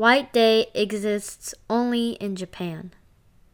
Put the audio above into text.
White Day exists only in Japan.